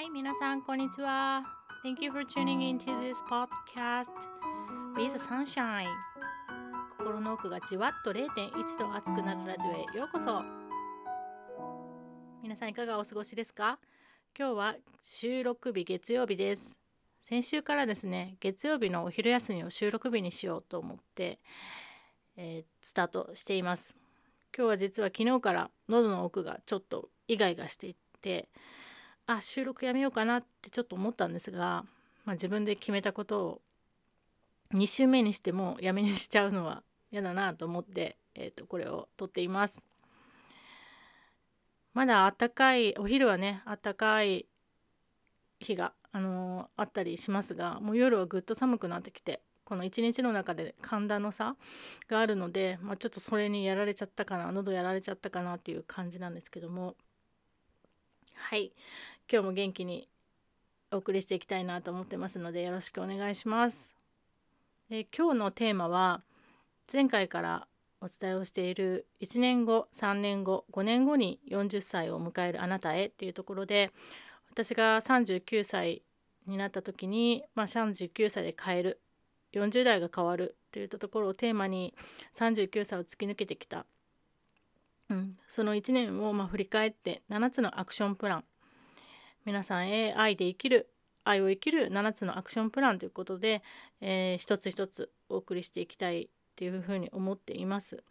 はい、皆さん、こんにちは。Thank you for tuning into this podcast with sunshine. 心の奥がじわっと0.1度熱くなるラジオへようこそ。皆さん、いかがお過ごしですか？今日は収録日月曜日です。先週からですね、月曜日のお昼休みを収録日にしようと思って、えー、スタートしています。今日は実は昨日から喉の奥がちょっとイガイガしていて、あ収録やめようかなってちょっと思ったんですが、まあ、自分で決めたことを2週目にしてもやめにしちゃうのは嫌だなと思って、えー、とこれを撮っています。まだあったかいお昼はねあったかい日が、あのー、あったりしますがもう夜はぐっと寒くなってきてこの一日の中で寒暖の差があるので、まあ、ちょっとそれにやられちゃったかな喉やられちゃったかなっていう感じなんですけどもはい今日も元気にお送りしていきたいなと思ってますのでよろしくお願いします。で今日のテーマは前回からお伝えをしている1年後3年後5年後に40歳を迎えるあなたへっていうところで私が39歳になった時に、まあ、39歳で変える40代が変わるといったところをテーマに39歳を突き抜けてきた、うん、その1年をま振り返って7つのアクションプラン皆さんへ愛で生きる愛を生きる7つのアクションプランということで、えー、一つ一つお送りしていきたいっていうふうに思っています。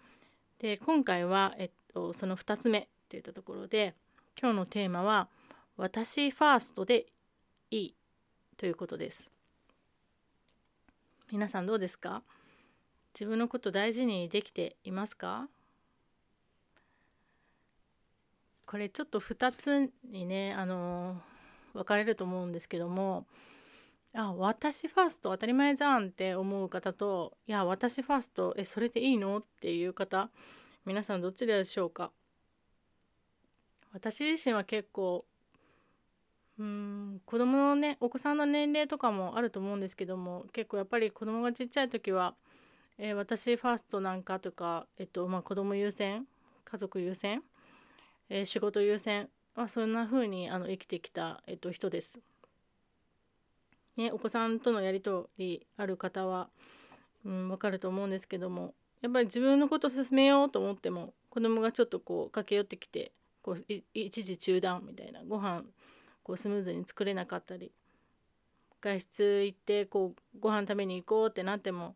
で今回は、えっと、その2つ目といったところで今日のテーマは「私ファーストでいい」ということです。皆さんどうですか？自分のこと大事にできていますか？これちょっと2つにねあの分かれると思うんですけどもあ私ファースト当たり前じゃんって思う方といや私ファーストえそれでいいのっていう方皆さんどっちでしょうか？私自身は結構うん子供のねお子さんの年齢とかもあると思うんですけども結構やっぱり子供がちっちゃい時は、えー、私ファーストなんかとか、えっとまあ、子供優先家族優先えー、仕事優先、まあ、そんな風にあの生きてきた、えっと、人です。ね、お子さんとのやり取りある方は、うん、分かると思うんですけどもやっぱり自分のこと進めようと思っても子供がちょっとこう駆け寄ってきてこう一時中断みたいなご飯こうスムーズに作れなかったり外出行ってこうご飯食べに行こうってなっても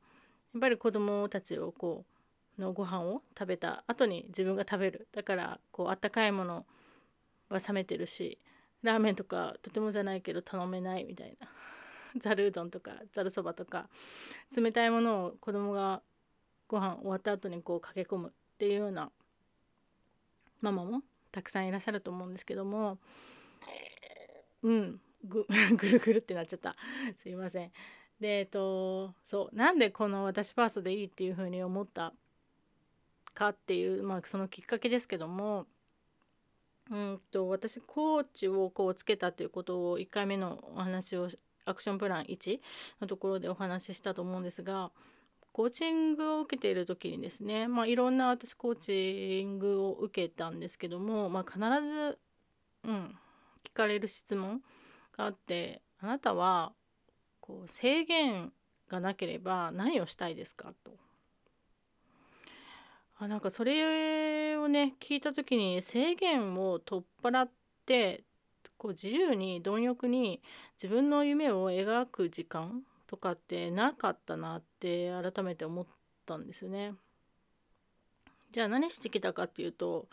やっぱり子供たちをこうのご飯を食べた後に自分が食べる。だからこうあったかいものは冷めてるしラーメンとかとてもじゃないけど頼めないみたいな。ざるうどんとかざるそばとか冷たいものを子供がご飯終わった後にこう駆け込むっていうようなママもたくさんいらっしゃると思うんですけども。うん。ぐ ぐるぐるってなっちゃった。すいません。でえっとそう。なんでこの私ファーストでいいっていうふうに思ったかっていう、まあ、そのきっかけですけどもうんと私コーチをこうつけたということを1回目のお話をアクションプラン1のところでお話ししたと思うんですがコーチングを受けている時にですね、まあ、いろんな私コーチングを受けたんですけども、まあ、必ず、うん、聞かれる質問があってあなたはこう制限がなければ何をしたいですかと。あなんかそれをね聞いた時に制限を取っ払ってこう自由に貪欲に自分の夢を描く時間とかってなかったなって改めて思ったんですよね。じゃあ何してきたかっていうと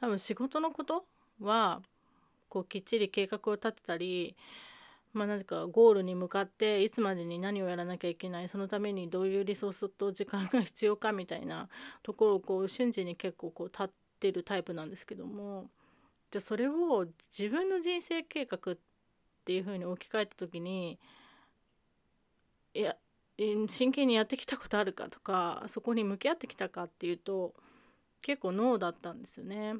多分仕事のことはこうきっちり計画を立てたりまあ、何かゴールに向かっていつまでに何をやらなきゃいけないそのためにどういうリソースと時間が必要かみたいなところをこう瞬時に結構こう立ってるタイプなんですけどもじゃあそれを自分の人生計画っていうふうに置き換えた時にいや真剣にやってきたことあるかとかそこに向き合ってきたかっていうと結構ノーだったんですよね。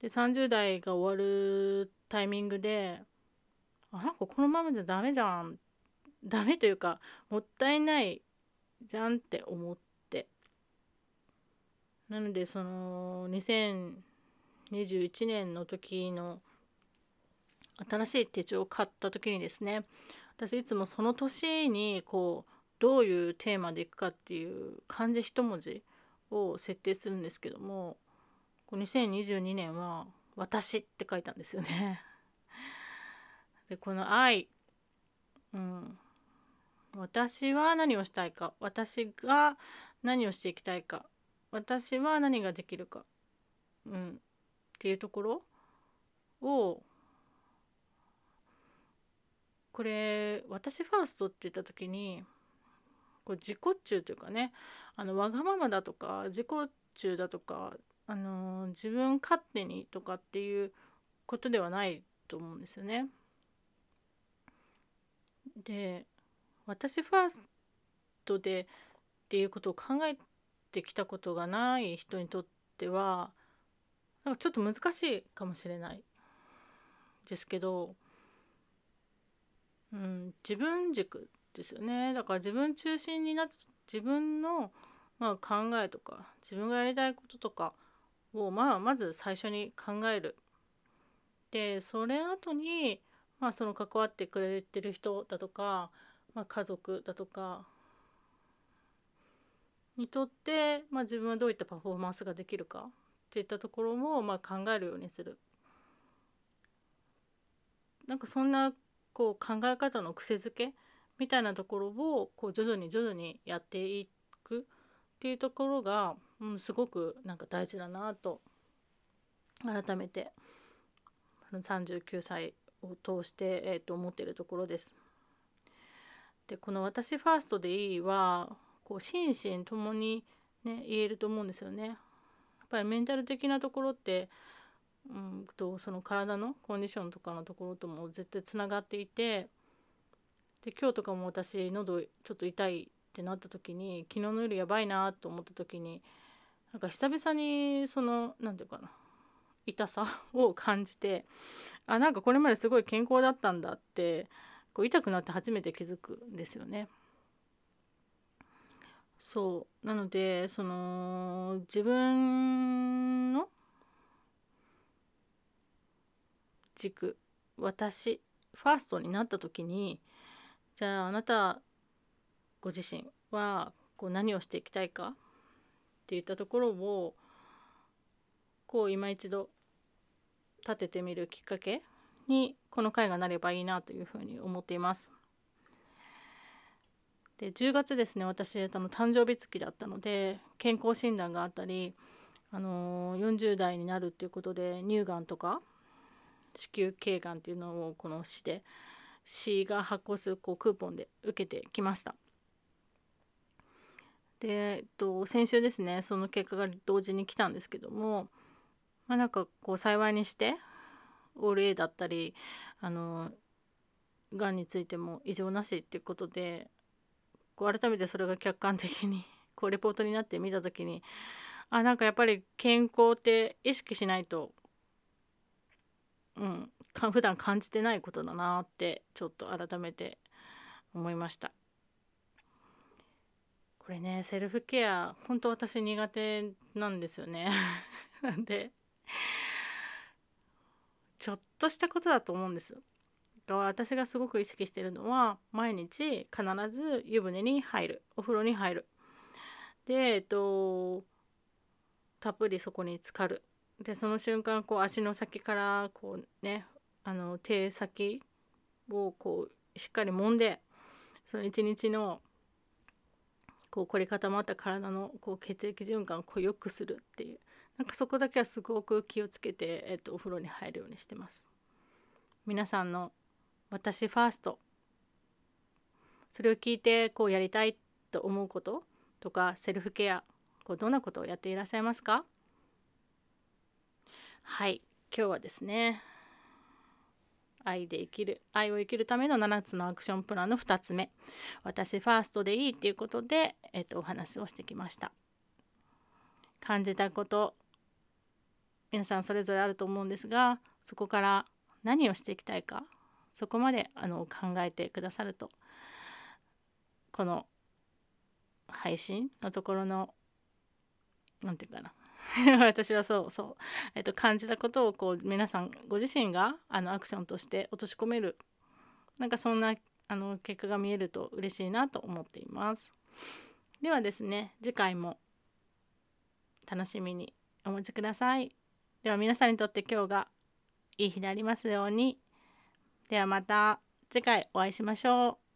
で30代が終わるタイミングであなんかこのままじゃダメじゃんダメというかもったいないじゃんって思ってなのでその2021年の時の新しい手帳を買った時にですね私いつもその年にこうどういうテーマでいくかっていう漢字一文字を設定するんですけども2022年は「私」って書いたんですよね。でこの「愛」うん。私は何をしたいか。私が何をしていきたいか。私は何ができるか、うん、っていうところを。これ私ファーストって言った時にこう自己中というかね。あのわがままだとか自己中だとか、あのー、自分勝手にとかっていうことではないと思うんですよね。で私ファーストでっていうことを考えてきたことがない人にとってはなんかちょっと難しいかもしれないですけど、うん、自分軸ですよねだから自分中心になって自分の、まあ、考えとか自分がやりたいこととかを、まあ、まず最初に考える。でそれ後に、まあ、その関わってくれてる人だとか、まあ、家族だとかにとって、まあ、自分はどういったパフォーマンスができるかっていったところも、まあ、考えるようにする。なんかそんなこう考え方の癖づけみたいなところをこう徐々に徐々にやっていくっていうところが、うん、すごくなんか大事だなと改めて39歳を通して、えー、と思っているところです。でこの「私ファーストでいいは」こう心身ともにね言えると思うんですよね。やっぱりメンタル的なところってうんとその体のコンディションとかのところとも絶対つながっていてで今日とかも私喉ちょっと痛いってなった時に昨日の夜やばいなと思った時になんか久々にその何て言うかな痛さを感じてあなんかこれまですごい健康だったんだってこう痛くなって初めて気づくんですよね。そうなのでその自分の軸私ファーストになった時にじゃああなたご自身はこう何をしていきたいかっていったところをこう今一度立ててみるきっかけにこの回がなればいいなというふうに思っています。で10月ですね私あの誕生日月だったので健康診断があったり、あのー、40代になるっていうことで乳がんとか子宮頸がんっていうのをこの市で市が発行するこうクーポンで受けてきました。で、えっと、先週ですねその結果が同時に来たんですけどもまあなんかこう幸いにしてオール A だったりあのがんについても異常なしっていうことでこう改めてそれが客観的にこうレポートになって見た時にあなんかやっぱり健康って意識しないと、うん、か普段感じてないことだなってちょっと改めて思いました。これねセルフケア本当私苦手なんですよね。なんで ちょっとしたことだと思うんです。私がすごく意識してるのは毎日必ず湯船に入る。お風呂に入る。でえっとたっぷりそこに浸かる。でその瞬間こう足の先からこうねあの手先をこうしっかり揉んでその一日のこう凝り固まった体のこう血液循環をこう良くするっていう。なんかそこだけはすごく気をつけて、えっと、お風呂に入るようにしてます。皆さんの私ファースト。それを聞いてこうやりたいと思うこととかセルフケアこうどんなことをやっていらっしゃいますか？はい今日はですね愛で生きる愛を生きるための7つのアクションプランの2つ目。私ファーストでいいっていうことで、えっと、お話をしてきました。感じたこと皆さんそれぞれあると思うんですがそこから何をしていきたいかそこまであの考えてくださるとこの配信のところの何て言うかな 私はそうそう、えっと、感じたことをこう皆さんご自身があのアクションとして落とし込めるなんかそんなあの結果が見えると嬉しいなと思っています。ではですね次回も楽しみにお待ちください。では皆さんにとって今日がいい日でありますように。ではまた次回お会いしましょう。